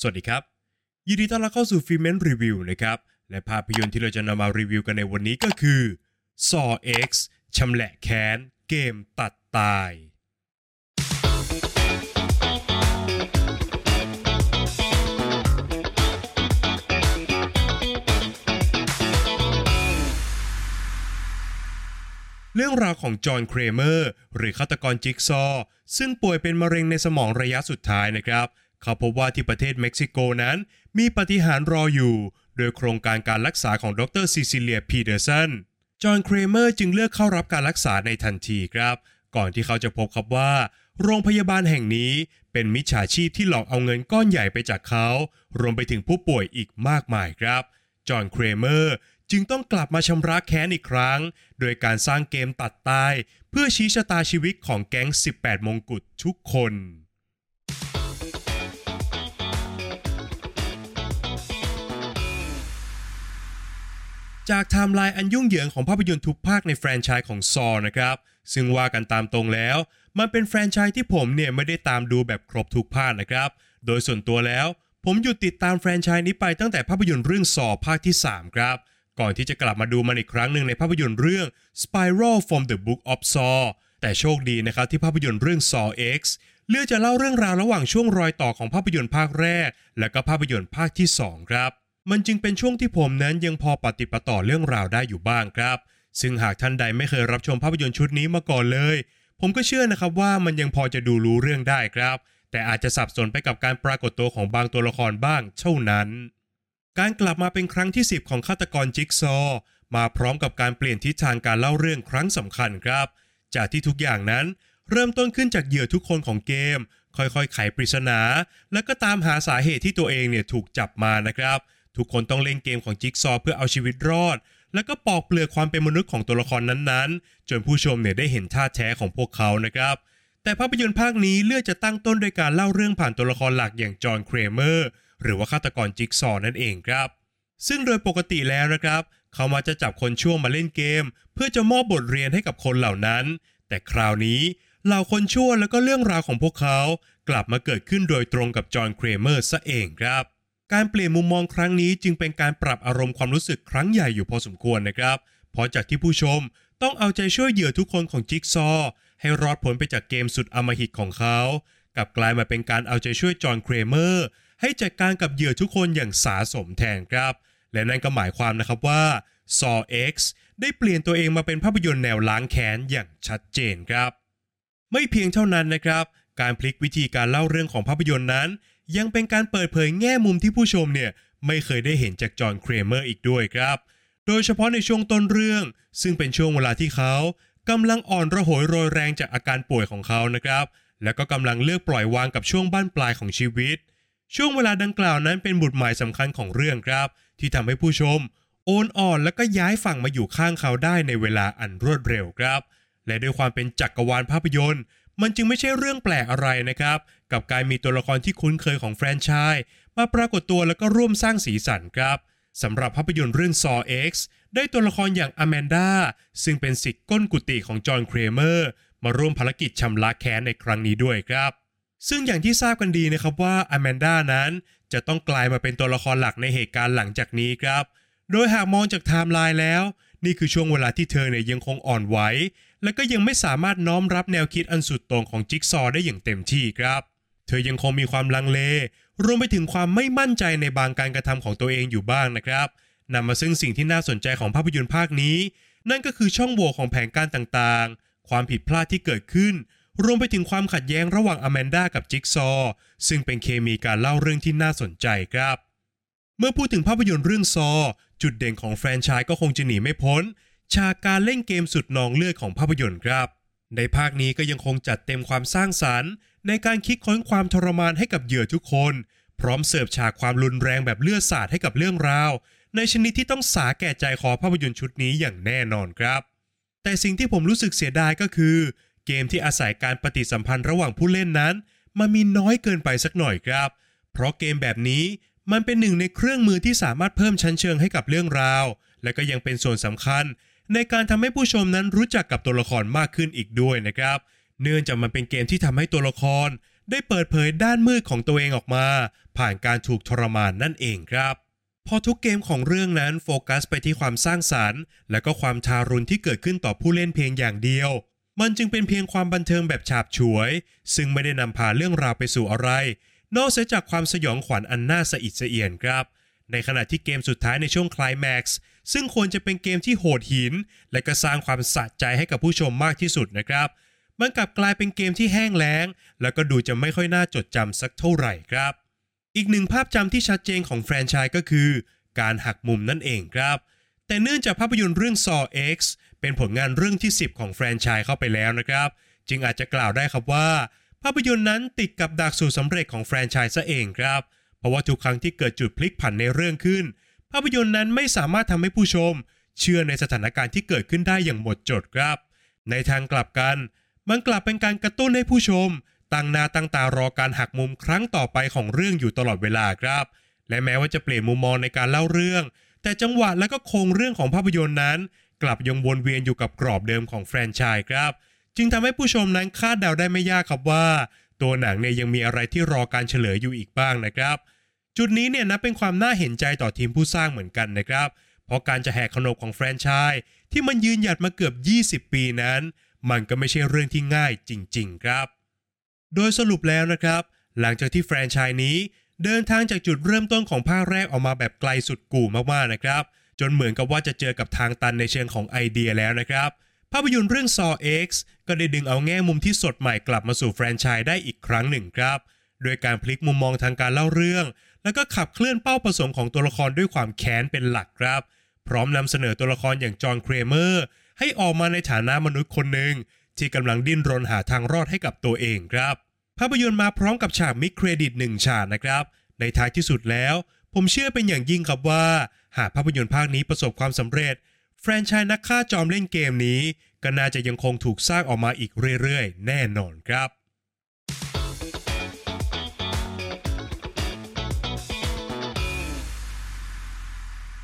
สวัสดีครับ ยินดีต้อนรับเข้าสู่ฟิเมนรีวิวนะครับ และภาพยนตร์ที่เราจะนำมารีวิวกันในวันนี้ก็คือ Saw X ชำแหละแค้น เกมตัดตาย เรื่องราวของจอห์นเครเมอร์ หรือฆาตกรจิ๊กซอว์ซึ่งป่วยเป็นมะเร็งในสมองระยะสุดท้ายนะครับเขาพบว่าที่ประเทศเม็กซิโกนั้น มีปาฏิหาริย์รออยู่ โดยโครงการการรักษาของดรซิซิเลียพีเดอร์สันจอห์นเครเมอร์จึงเลือกเข้ารับการรักษาในทันทีครับ ก่อนที่เขาจะพบครับว่า โรงพยาบาลแห่งนี้เป็นมิจฉาชีพที่หลอกเอาเงินก้อนใหญ่ไปจากเขา รวมไปถึงผู้ป่วยอีกมากมายครับ จอห์นเครเมอร์จึงต้องกลับมาชำระแค้นอีกครั้ง โดยการสร้างเกมตัดตาย เพื่อชี้ชะตาชีวิตของแก๊ง 18 มงกุฎทุกคน จากไทม์ไลน์อันยุ่งเหยิงของภาพยนตร์ทุกภาคในแฟรนไชส์ของ Saw นะครับ ซึ่งว่ากันตามตรงแล้ว มันเป็นแฟรนไชส์ที่ผมเนี่ยไม่ได้ตามดูแบบครบทุกภาคนะครับ โดยส่วนตัวแล้ว ผมหยุดติดตามแฟรนไชส์นี้ไปตั้งแต่ภาพยนตร์เรื่อง Saw ภาคที่ 3 ครับ ก่อนที่จะกลับมาดูมันอีกครั้งหนึ่งในภาพยนตร์เรื่อง Spiral from the Book of Saw แต่โชคดีนะครับที่ภาพยนตร์เรื่อง Saw X เลือกจะเล่าเรื่องราวระหว่างช่วงรอยต่อของภาพยนตร์ภาคแรก และก็ภาพยนตร์ภาคที่ 2 ครับ มันจึงเป็นช่วงที่ผมนั้นยังพอปฏิปต่อเรื่องราวได้อยู่บ้างครับ ซึ่งหากท่านใดไม่เคยรับชมภาพยนตร์ชุดนี้มาก่อนเลย ผมก็เชื่อนะครับว่ามันยังพอจะดูรู้เรื่องได้ครับ แต่อาจจะสับสนไปกับการปรากฏตัวของบางตัวละครบ้างเท่านั้น การกลับมาเป็นครั้งที่ 10 ของฆาตกรจิ๊กซอ มาพร้อมกับการเปลี่ยนทิศทางการเล่าเรื่องครั้งสำคัญครับ จากที่ทุกอย่างนั้นเริ่มต้นขึ้นจากเหยื่อทุกคนของเกม ค่อยๆ ไขปริศนา แล้วก็ตามหาสาเหตุที่ตัวเองเนี่ยถูกจับมานะครับ ทุกคนต้องเล่นเกมของจิ๊กซอว์เพื่อเอาชีวิตรอด แล้วก็ปอกเปลือกความเป็นมนุษย์ของตัวละครนั้นๆ จนผู้ชมเนี่ยได้เห็นท่าแท้ของพวกเขานะครับแต่ภาพยนตร์ภาคนี้เลือกจะตั้งต้นโดยการเล่าเรื่องผ่านตัวละครหลักอย่างจอห์นเครเมอร์หรือว่าฆาตกรจิ๊กซอว์นั่นเองครับ ซึ่งโดยปกติแล้วนะครับ เขามาจะจับคนชั่วมาเล่นเกม เพื่อจะมอบบทเรียนให้กับคนเหล่านั้น แต่คราวนี้เหล่าคนชั่วแล้วก็เรื่องราวของพวกเขา กลับมาเกิดขึ้นโดยตรงกับจอห์นเครเมอร์ซะเองครับ การเปลี่ยนมุมมองครั้งนี้จึงเป็นการปรับอารมณ์ความรู้สึกครั้งใหญ่อยู่พอสมควรนะครับเพราะจากที่ผู้ชมต้องเอาใจช่วยเหยื่อทุกคนของจิ๊กซอ ให้รอดพ้นไปจากเกมสุดอำมหิตของเขากลับกลายมาเป็นการเอาใจช่วยจอห์นเครเมอร์ให้จัดการกับเหยื่อทุกคนอย่างสาสมแทนครับ และนั่นก็หมายความนะครับว่า Saw X ได้เปลี่ยนตัวเองมาเป็นภาพยนตร์แนวล้างแค้นอย่างชัดเจนครับ ไม่เพียงเท่านั้นนะครับ การพลิกวิธีการเล่าเรื่องของภาพยนตร์นั้น ยังเป็นการเปิดเผยแง่มุมที่ผู้ชมเนี่ยไม่เคยได้เห็นจากจอห์นเครเมอร์อีกด้วยครับ โดยเฉพาะในช่วงต้นเรื่อง ซึ่งเป็นช่วงเวลาที่เขากำลังอ่อนระหยโรยแรงจากอาการป่วยของเขานะครับ แล้วก็กำลังเลือกปล่อยวางกับช่วงบ้านปลายของชีวิต ช่วงเวลาดังกล่าวนั้นเป็นบุตรหมายสำคัญของเรื่องครับ ที่ทำให้ผู้ชม โอนอ่อนแล้วก็ย้ายฝั่งมาอยู่ข้างเขาได้ในเวลาอันรวดเร็วครับ และด้วยความเป็นจักรวาลภาพยนตร์ มันจึงไม่ใช่เรื่องแปลกอะไรนะครับ กับการมีตัวละครที่คุ้นเคยของแฟรนไชส์มาปรากฏตัวแล้วก็ร่วมสร้างสีสันครับสำหรับภาพยนตร์เรื่อง Saw X ได้ตัวละครอย่างอแมนดาซึ่งเป็นศิษย์ก้นกุฏิของจอห์นเครเมอร์ มาร่วมภารกิจชำระแค้นในครั้งนี้ด้วยครับ ซึ่งอย่างที่ทราบกันดีนะครับว่าอแมนดานั้นจะต้องกลายมาเป็นตัวละครหลักในเหตุการณ์หลังจากนี้ครับ โดยหากมองจากไทม์ไลน์แล้ว นี่คือช่วงเวลาที่เธอเนี่ยยังคงอ่อนไหว และก็ยังไม่สามารถน้อมรับแนวคิดอันสุดโต่งของจิ๊กซอได้อย่างเต็มที่ครับ เธอยังคงมีความลังเล รวมไปถึงความไม่มั่นใจในบางการกระทำของตัวเองอยู่บ้างนะครับนำมาซึ่งสิ่งที่น่าสนใจของภาพยนตร์ภาคนี้ นั่นก็คือช่องโหว่ของแผนการต่างๆ ความผิดพลาดที่เกิดขึ้น รวมไปถึงความขัดแย้งระหว่างอแมนด้ากับจิ๊กซอ ซึ่งเป็นเคมีการเล่าเรื่องที่น่าสนใจครับ เมื่อพูดถึงภาพยนตร์เรื่องซอ จุดเด่นของแฟรนไชส์ก็คงจะหนีไม่พ้น ฉากการเล่นเกมสุดนองเลือดของภาพยนตร์ครับ ในภาคนี้ก็ยังคงจัดเต็มความสร้างสรรค์ ในการคิดค้นความทรมานให้กับเหยื่อทุกคน พร้อมเสิร์ฟฉากความรุนแรงแบบเลือดสาดให้กับเรื่องราว ในชนิดที่ต้องสาแก่ใจคอภาพยนตร์ชุดนี้อย่างแน่นอนครับ แต่สิ่งที่ผมรู้สึกเสียดายก็คือ เกมที่อาศัยการปฏิสัมพันธ์ระหว่างผู้เล่นนั้น มันมีน้อยเกินไปสักหน่อยครับ เพราะเกมแบบนี้ มันเป็นหนึ่งในเครื่องมือที่สามารถเพิ่มชั้นเชิงให้กับเรื่องราว และก็ยังเป็นส่วนสำคัญ ในการทำให้ผู้ชมนั้นรู้จักกับตัวละครมากขึ้นอีกด้วยนะครับ เนื่องจากมันเป็นเกมที่ทำให้ตัวละคร ได้เปิดเผยด้านมืดของตัวเองออกมา ผ่านการถูกทรมานนั่นเองครับพอทุกเกมของเรื่องนั้นโฟกัสไปที่ความสร้างสารรค์ และก็ความทารุณที่เกิดขึ้นต่อผู้เล่นเพียงอย่างเดียว มันจึงเป็นเพียงความบันเทิงแบบฉาบฉวย ซึ่งไม่ได้นำพาเรื่องราวไปสู่อะไร นอกเสียจากความสยองขวัญอันน่าสะอิดสะเอียนครับ ในขณะที่เกมสุดท้ายในช่วงคลายแม็กซ์ซึ่งควรจะเป็นเกมที่โหดหิน และก็สร้างความสะใจให้กับผู้ชมมากที่สุดนะครับ มันกลับกลายเป็นเกมที่แห้งแล้ง แล้วก็ดูจะไม่ค่อยน่าจดจำสักเท่าไหร่ครับ อีกหนึ่งภาพจำที่ชัดเจนของแฟรนไชส์ก็คือ การหักมุมนั่นเองครับ แต่เนื่องจากภาพยนตร์เรื่อง Saw X เป็นผลงานเรื่องที่ 10 ของแฟรนไชส์เข้าไปแล้วนะครับ จึงอาจจะกล่าวได้ครับว่า ภาพยนตร์นั้นติดกับดักสู่สำเร็จของแฟรนไชส์ซะเองครับ เพราะว่าทุกครั้งที่เกิดจุดพลิกผันในเรื่องขึ้น ภาพยนตร์นั้นไม่สามารถทำให้ผู้ชม เชื่อในสถานการณ์ที่เกิดขึ้นได้อย่างหมดจดครับ ในทางกลับกัน มันกลับเป็นการกระตุ้นให้ผู้ชม ตั้งนาตั้งตารอการหักมุมครั้งต่อไปของเรื่องอยู่ตลอดเวลาครับ และแม้ว่าจะเปลี่ยนมุมมองในการเล่าเรื่อง แต่จังหวะและก็โครงเรื่องของภาพยนตร์นั้น กลับยังวนเวียนอยู่กับกรอบเดิมของแฟรนไชส์ครับ จึงทำให้ผู้ชมนั้นคาดเดาได้ไม่ยากครับว่า ตัวหนังเนี่ยยังมีอะไรที่รอการเฉลยอยู่อีกบ้างนะครับ จุดนี้เนี่ยนับเป็นความน่าเห็นใจต่อทีมผู้สร้างเหมือนกันนะครับ เพราะการจะแหกขนบของแฟรนไชส์ที่มันยืนหยัดมาเกือบ 20 ปีนั้น มันก็ไม่ใช่เรื่องที่ง่ายจริง ๆ ครับ โดยสรุปแล้วนะครับ หลังจากที่แฟรนไชส์นี้เดินทางจากจุดเริ่มต้นของภาคแรกออกมาแบบไกลสุดกู่มากๆนะครับ จนเหมือนกับว่าจะเจอกับทางตันในเชิงของไอเดียแล้วนะครับ ภาพยนตร์เรื่อง Saw X ก็ได้ดึงเอาแง่มุมที่สดใหม่กลับมาสู่แฟรนไชส์ได้อีกครั้งหนึ่งครับ โดยการพลิกมุมมองทางการเล่าเรื่อง แล้วก็ขับเคลื่อนเป้าประสงค์ของตัวละครด้วยความแค้นเป็นหลักครับ พร้อมนำเสนอตัวละครอย่างจอห์นเครเมอร์ให้ออกมาในฐานะมนุษย์คนหนึ่งที่กำลังดิ้นรนหาทางรอดให้กับตัวเองครับ ภาพยนตร์มาพร้อมกับฉากมิเครดิตหนึ่งฉากนะครับ ในท้ายที่สุดแล้ว ผมเชื่อเป็นอย่างยิ่งครับว่า หากภาพยนตร์ภาคนี้ประสบความสำเร็จ แฟรนไชส์นักฆ่าจอมเล่นเกมนี้ ก็น่าจะยังคงถูกสร้างออกมาอีกเรื่อยๆ แน่นอนครับ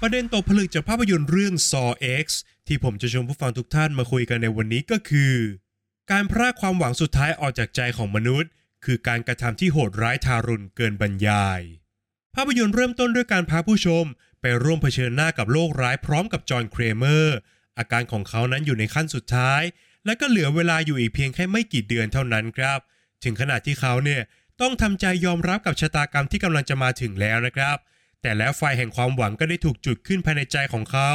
ประเด็นตกผลึกจากภาพยนตร์เรื่อง Saw X ที่ผมจะชวนผู้ฟังทุกท่านมาคุยกันในวันนี้ก็คือ การพรากความหวังสุดท้ายออกจากใจของมนุษย์ คือการกระทำที่โหดร้ายทารุณเกินบรรยาย ภาพยนตร์เริ่มต้นด้วยการพาผู้ชม ไปร่วมเผชิญหน้ากับโรคร้ายพร้อมกับจอห์นเครเมอร์ อาการของเขานั้นอยู่ในขั้นสุดท้าย และก็เหลือเวลาอยู่อีกเพียงแค่ไม่กี่เดือนเท่านั้นครับ ถึงขนาดที่เขาเนี่ยต้องทำใจยอมรับกับชะตากรรมที่กำลังจะมาถึงแล้วนะครับ แต่แล้วไฟแห่งความหวังก็ได้ถูกจุดขึ้นภายในใจของเขา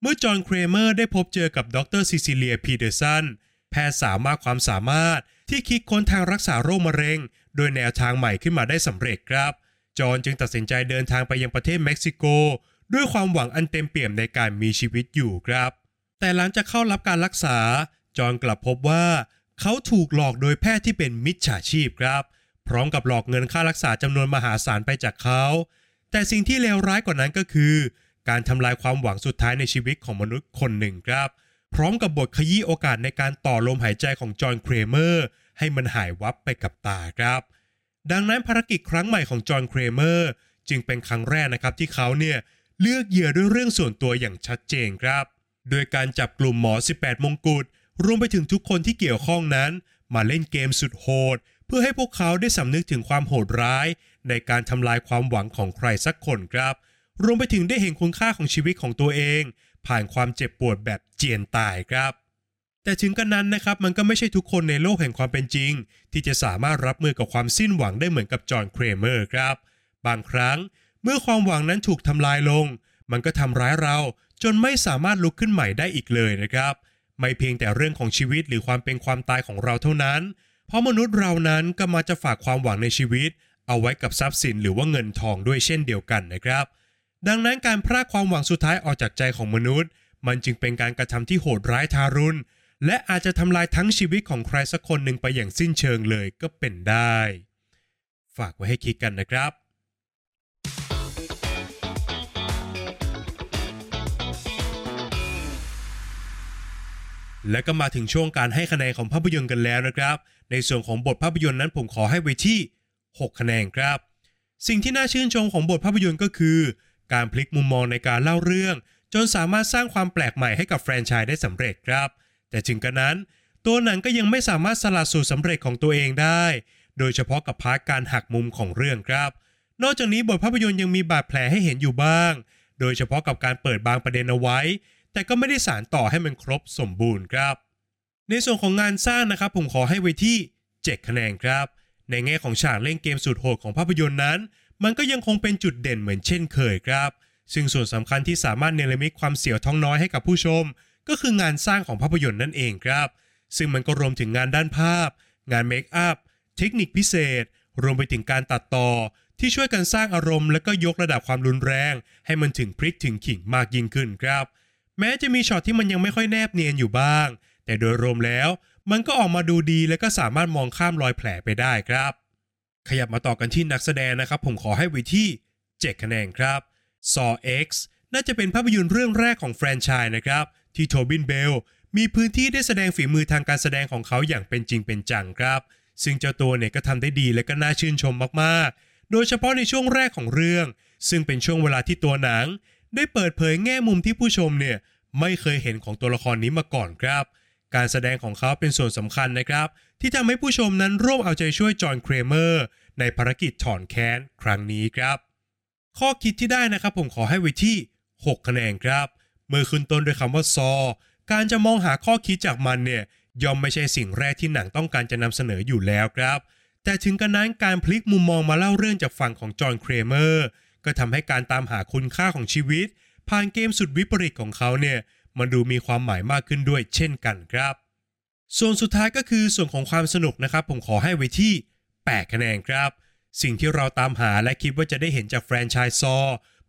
เมื่อจอห์นเครเมอร์ได้พบเจอกับดรซิซิเลียพีเดอร์สันแพทย์สาวมากความสามารถที่คิดค้นทางรักษาโรคมะเร็ง โดยแนวทางใหม่ขึ้นมาได้สำเร็จครับ จอห์นจึงตัดสินใจเดินทางไปยังประเทศเม็กซิโก ด้วยความหวังอันเต็มเปี่ยมในการมีชีวิตอยู่ครับ แต่หลังจากเข้ารับการรักษา จอห์นกลับพบว่า เขาถูกหลอกโดยแพทย์ที่เป็นมิจฉาชีพครับ พร้อมกับหลอกเงินค่ารักษาจำนวนมหาศาลไปจากเขา แต่สิ่งที่เลวร้ายกว่านั้นก็คือ การทำลายความหวังสุดท้ายในชีวิตของมนุษย์คนหนึ่งครับ พร้อมกับบทขยี้โอกาสในการต่อลมหายใจของจอห์นเครเมอร์ให้มันหายวับไปกับตาครับดังนั้นภารกิจครั้งใหม่ของจอห์นเครเมอร์จึงเป็นครั้งแรกนะครับที่เขาเนี่ย เลือกเหยื่อด้วยเรื่องส่วนตัวอย่างชัดเจนครับ โดยการจับกลุ่มหมอ 18 มงกุฎรวมไปถึงทุกคนที่เกี่ยวข้องนั้น มาเล่นเกมสุดโหด เพื่อให้พวกเขาได้สำนึกถึงความโหดร้าย ในการทำลายความหวังของใครสักคนครับ รวมไปถึงได้เห็นคุณค่าของชีวิตของตัวเอง ผ่านความเจ็บปวดแบบเจียนตายครับ แต่ถึงกันนั้นนะครับมันก็ไม่ใช่ทุกคนในโลกแห่งความเป็นจริง ที่จะสามารถรับมือกับความสิ้นหวังได้เหมือนกับจอห์นเครเมอร์ครับ บางครั้ง เมื่อความหวังนั้นถูกทำลายลง มันก็ทำร้ายเราจนไม่สามารถลุกขึ้นใหม่ได้อีกเลยนะครับ ไม่เพียงแต่เรื่องของชีวิตหรือความเป็นความตายของเราเท่านั้น เพราะมนุษย์เรานั้นก็มาจะฝากความหวังในชีวิต เอาไว้กับทรัพย์สินหรือว่าเงินทองด้วยเช่นเดียวกันนะครับ ดังนั้นการพรากความหวังสุดท้ายออกจากใจของมนุษย์ มันจึงเป็นการกระทำที่โหดร้ายทารุณและอาจจะทำลายทั้งชีวิตของใครสักคนหนึ่งไปอย่างสิ้นเชิงเลยก็เป็นได้ ฝากไว้ให้คิดกันนะครับ และก็มาถึงช่วงการให้คะแนนของภาพยนตร์กันแล้วนะครับ ในส่วนของบทภาพยนตร์นั้นผมขอให้ไว้ที่ 6 คะแนนครับ สิ่งที่น่าชื่นชมของบทภาพยนตร์ก็คือ การพลิกมุมมองในการเล่าเรื่อง จนสามารถสร้างความแปลกใหม่ให้กับแฟรนไชส์ได้สำเร็จครับ แต่ถึงกระนั้น ตัวหนังก็ยังไม่สามารถสลัดสูตรสำเร็จของตัวเองได้ โดยเฉพาะกับ part การหักมุมของเรื่องครับ นอกจากนี้บทภาพยนตร์ยังมีบาดแผลให้เห็นอยู่บ้าง โดยเฉพาะกับการเปิดบางประเด็นเอาไว้ แต่ก็ไม่ได้สานต่อให้มันครบสมบูรณ์ครับ ในส่วนของงานสร้างนะครับ ผมขอให้ไว้ที่ 7 คะแนนครับ ในแง่ของฉากเล่นเกมสุดโหดของภาพยนตร์นั้น มันก็ยังคงเป็นจุดเด่นเหมือนเช่นเคยครับ ซึ่งส่วนสำคัญที่สามารถเนรมิตความเสียวท้องน้อยให้กับผู้ชม ก็คืองานสร้างของภาพยนตร์นั่นเองครับ ซึ่งมันก็รวมถึงงานด้านภาพ งานเมคอัพเทคนิคพิเศษ รวมไปถึงการตัดต่อที่ช่วยกันสร้างอารมณ์และก็ยกระดับความรุนแรง ให้มันถึงพริกถึงขิงมากยิ่งขึ้นครับ แม้จะมีช็อตที่มันยังไม่ค่อยแนบเนียนอยู่บ้าง แต่โดยรวมแล้ว มันก็ออกมาดูดีและก็สามารถมองข้ามรอยแผลไปได้ครับ ขยับมาต่อกันที่นักแสดงนะครับ ผมขอให้ไว้ที่ 7 คะแนนครับ Saw X น่าจะเป็นภาพยนตร์เรื่องแรกของแฟรนไชส์นะครับ ที่โทบินเบลมีพื้นที่ได้แสดงฝีมือทางการแสดงของเขาอย่างเป็นจริงเป็นจังครับ ซึ่งเจ้าตัวเนี่ยก็ทำได้ดีและก็น่าชื่นชมมากๆ โดยเฉพาะในช่วงแรกของเรื่อง ซึ่งเป็นช่วงเวลาที่ตัวหนัง ได้เปิดเผยแง่มุมที่ผู้ชมเนี่ยไม่เคยเห็นของตัวละครนี้มาก่อนครับ การแสดงของเขาเป็นส่วนสำคัญนะครับ ที่ทำให้ผู้ชมนั้นร่วมเอาใจช่วยจอห์นเครเมอร์ในภารกิจถอนแค้นครั้งนี้ครับ ข้อคิดที่ได้นะครับผมขอให้ไว้ที่ 6 คะแนนครับ เมื่อขึ้นต้นด้วยคำว่าซอ การจะมองหาข้อคิดจากมันเนี่ยย่อมไม่ใช่สิ่งแรกที่หนังต้องการจะนำเสนออยู่แล้วครับ แต่ถึงกระนั้นการพลิกมุมมองมาเล่าเรื่องจากฝั่งของจอห์นเครเมอร์ ก็ทำให้การตามหาคุณค่าของชีวิต ผ่านเกมสุดวิปริตของเขาเนี่ยมันดูมีความหมายมากขึ้นด้วยเช่นกันครับ ส่วนสุดท้ายก็คือส่วนของความสนุกนะครับ ผมขอให้ไว้ที่ 8 คะแนนครับ สิ่งที่เราตามหาและคิดว่าจะได้เห็นจากแฟรนไชส์ซอ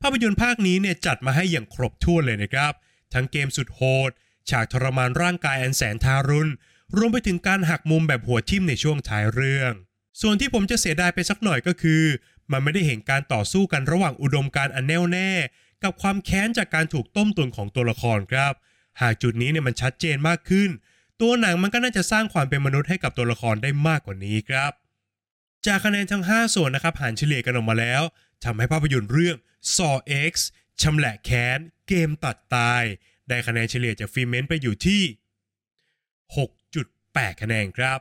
ภาพยนตร์ภาคนี้เนี่ยจัดมาให้อย่างครบถ้วนเลยนะครับ ทั้งเกมสุดโหด ฉากทรมานร่างกายอันแสนทารุณ รวมไปถึงการหักมุมแบบหัวทิ่มในช่วงท้ายเรื่อง ส่วนที่ผมจะเสียดายไปสักหน่อยก็คือ มันไม่ได้เห็นการต่อสู้กันระหว่างอุดมการณ์อันแน่วแน่ กับความแค้นจากการถูกต้มตุนของตัวละครครับ หากจุดนี้เนี่ยมันชัดเจนมากขึ้น ตัวหนังมันก็น่าจะสร้างความเป็นมนุษย์ให้กับตัวละครได้มากกว่านี้ครับ จากคะแนนทั้ง 5 ส่วนนะครับหารเฉลี่ยกันออกมาแล้วทำให้ภาพยนตร์เรื่อง Saw X ชำแหละแค้น เกมตัดตาย ได้คะแนนเฉลี่ยจากฟิเมนต์ไปอยู่ที่ 6.8 คะแนนครับ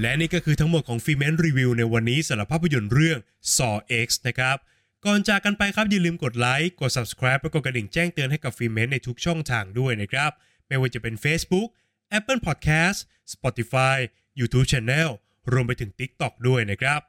และนี่ก็คือทั้งหมดของ Filmment รีวิวในวันนี้สำหรับภาพยนตร์เรื่อง Saw X นะครับ ก่อนจากกันไปครับอย่าลืมกดไลค์ กด subscribe และกดกระดิ่งแจ้งเตือนให้กับ Filmment ในทุกช่องทางด้วยนะครับ ไม่ว่าจะเป็น Facebook Apple Podcast Spotify YouTube Channel รวมไปถึง TikTok ด้วยนะครับ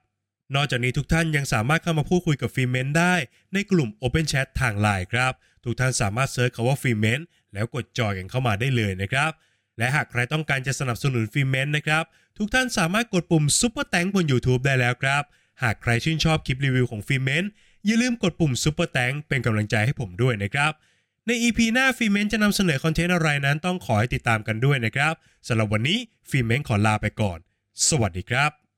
นอกจากนี้ทุกท่านยังสามารถเข้ามาพูดคุยกับ Filmment ได้ ในกลุ่ม Open Chat ทางไลน์ครับ ทุกท่านสามารถ search คำว่า Filmment แล้วกด join กันเข้ามาได้เลยนะครับ และหากใครต้องการจะสนับสนุน Filmment นะครับ ทุกท่านสามารถกดปุ่ม Super Thanks บน YouTube ได้แล้วครับ หากใครชื่นชอบคลิปรีวิวของ Filmment อย่าลืมกดปุ่ม Super Thanks เป็นกำลังใจให้ผมด้วยนะครับใน EP หน้า Filmment จะนำเสนอคอนเทนต์อะไรนั้นต้องขอให้ติดตามกันด้วยนะครับสำหรับวันนี้ Filmment ขอลาไปก่อน สวัสดีครับ